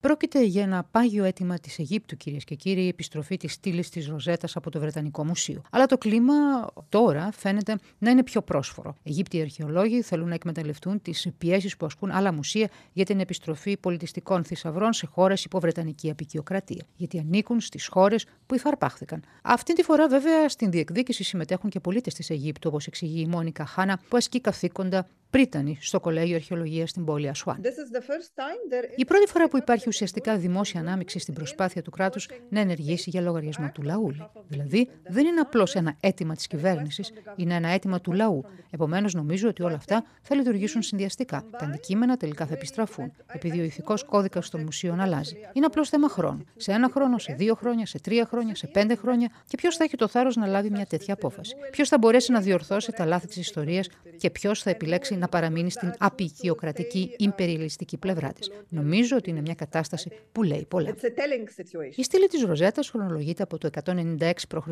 Πρόκειται για ένα πάγιο αίτημα της Αιγύπτου, κυρίες και κύριοι, η επιστροφή της στήλης της Ροζέτας από το Βρετανικό Μουσείο. Αλλά το κλίμα τώρα φαίνεται να είναι πιο πρόσφορο. Αιγύπτιοι αρχαιολόγοι θέλουν να εκμεταλλευτούν τις πιέσεις που ασκούν άλλα μουσεία για την επιστροφή πολιτιστικών θησαυρών σε χώρες υπό Βρετανική απεικιοκρατία. Γιατί ανήκουν στις χώρες που υφαρπάχθηκαν. Αυτή τη φορά, βέβαια, στην διεκδίκηση συμμετέχουν και πολίτες της Αιγύπτου, όπως εξηγεί η Μόνικα Χάνα, που ασκεί καθήκοντα πρίτανη στο Κολέγιο Αρχαιολογίας στην πόλη Ασουάν. Η πρώτη φορά που υπάρχει ουσιαστικά δημόσια ανάμειξη στην προσπάθεια του κράτους να ενεργήσει για λογαριασμό του λαού. Δηλαδή, δεν είναι απλώς ένα αίτημα της κυβέρνησης, είναι ένα αίτημα του λαού. Επομένως, νομίζω ότι όλα αυτά θα λειτουργήσουν συνδυαστικά. Τα αντικείμενα τελικά θα επιστραφούν, επειδή ο ηθικός κώδικας των μουσείων αλλάζει. Είναι απλώς θέμα χρόνου. Σε ένα χρόνο, σε δύο χρόνια, σε τρία χρόνια, σε πέντε χρόνια και ποιος θα έχει το θάρρος να λάβει μια τέτοια απόφαση; Ποιος θα μπορέσει να διορθώσει τα λάθη της ιστορίας και ποιος θα επιλέξει να παραμείνει στην απεικιοκρατική, υπεριαλιστική πλευρά της; Νομίζω ότι είναι μια κατάσταση που λέει πολλά. Η στήλη της Ροζέτα χρονολογείται από το 196 π.Χ.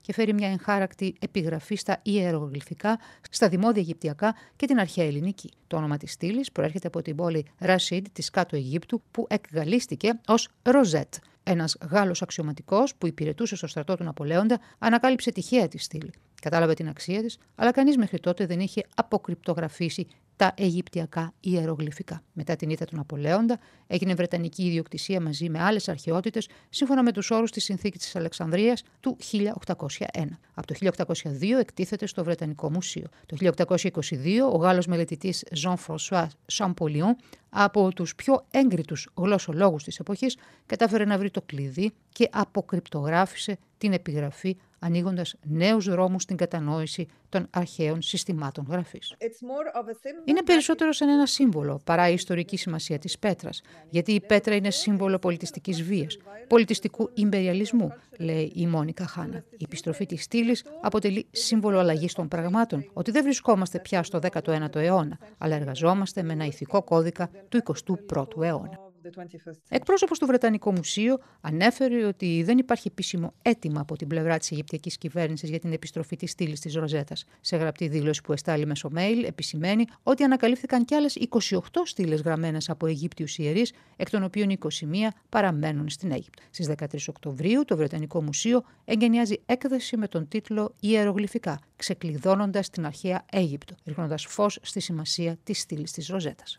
και φέρει μια εγχάρακτη επιγραφή στα ιερογλυφικά, στα δημόδια Αιγυπτιακά και την αρχαία ελληνική. Το όνομα της στήλης προέρχεται από την πόλη Ρασίδ της κάτω Αιγύπτου που εκγαλίστηκε ως Ροζέτ. Ένας Γάλλος αξιωματικός που υπηρετούσε στο στρατό του Ναπολέοντα ανακάλυψε τυχαία τη στήλη. Κατάλαβε την αξία της, αλλά κανείς μέχρι τότε δεν είχε αποκρυπτογραφήσει τα Αιγυπτιακά ιερογλυφικά. Μετά την ήττα του Ναπολέοντα, έγινε Βρετανική ιδιοκτησία μαζί με άλλες αρχαιότητες, σύμφωνα με τους όρους της συνθήκης της Αλεξανδρίας του 1801. Από το 1802 εκτίθεται στο Βρετανικό Μουσείο. Το 1822 ο Γάλλος μελετητής Jean-François Champollion από τους πιο έγκριτους γλωσσολόγους της εποχής κατάφερε να βρει το κλειδί και αποκρυπτογράφησε την επιγραφή ανοίγοντας νέους δρόμους στην κατανόηση των αρχαίων συστημάτων γραφής. Είναι περισσότερο σαν ένα σύμβολο παρά η ιστορική σημασία της πέτρας, γιατί η πέτρα είναι σύμβολο πολιτιστικής βίας, πολιτιστικού ιμπεριαλισμού, λέει η Μόνικα Χάνα. Η επιστροφή της στήλης αποτελεί σύμβολο αλλαγής των πραγμάτων, ότι δεν βρισκόμαστε πια στο 19ο αιώνα, αλλά εργαζόμαστε με ένα ηθικό κώδικα του 21ου αιώνα. Εκπρόσωπος του Βρετανικού Μουσείου ανέφερε ότι δεν υπάρχει επίσημο αίτημα από την πλευρά της Αιγυπτιακής κυβέρνησης για την επιστροφή της στήλης της Ροζέτας. Σε γραπτή δήλωση που εστάλει μέσω mail, επισημαίνει ότι ανακαλύφθηκαν κι άλλες 28 στήλες γραμμένες από Αιγύπτιους ιερείς, εκ των οποίων 21 παραμένουν στην Αίγυπτο. Στις 13 Οκτωβρίου, το Βρετανικό Μουσείο εγκαινιάζει έκδοση με τον τίτλο Ιερογλυφικά, ξεκλειδώνοντας την αρχαία Αίγυπτο, ρίχνοντας φως στη σημασία της στήλης της Ροζέτας.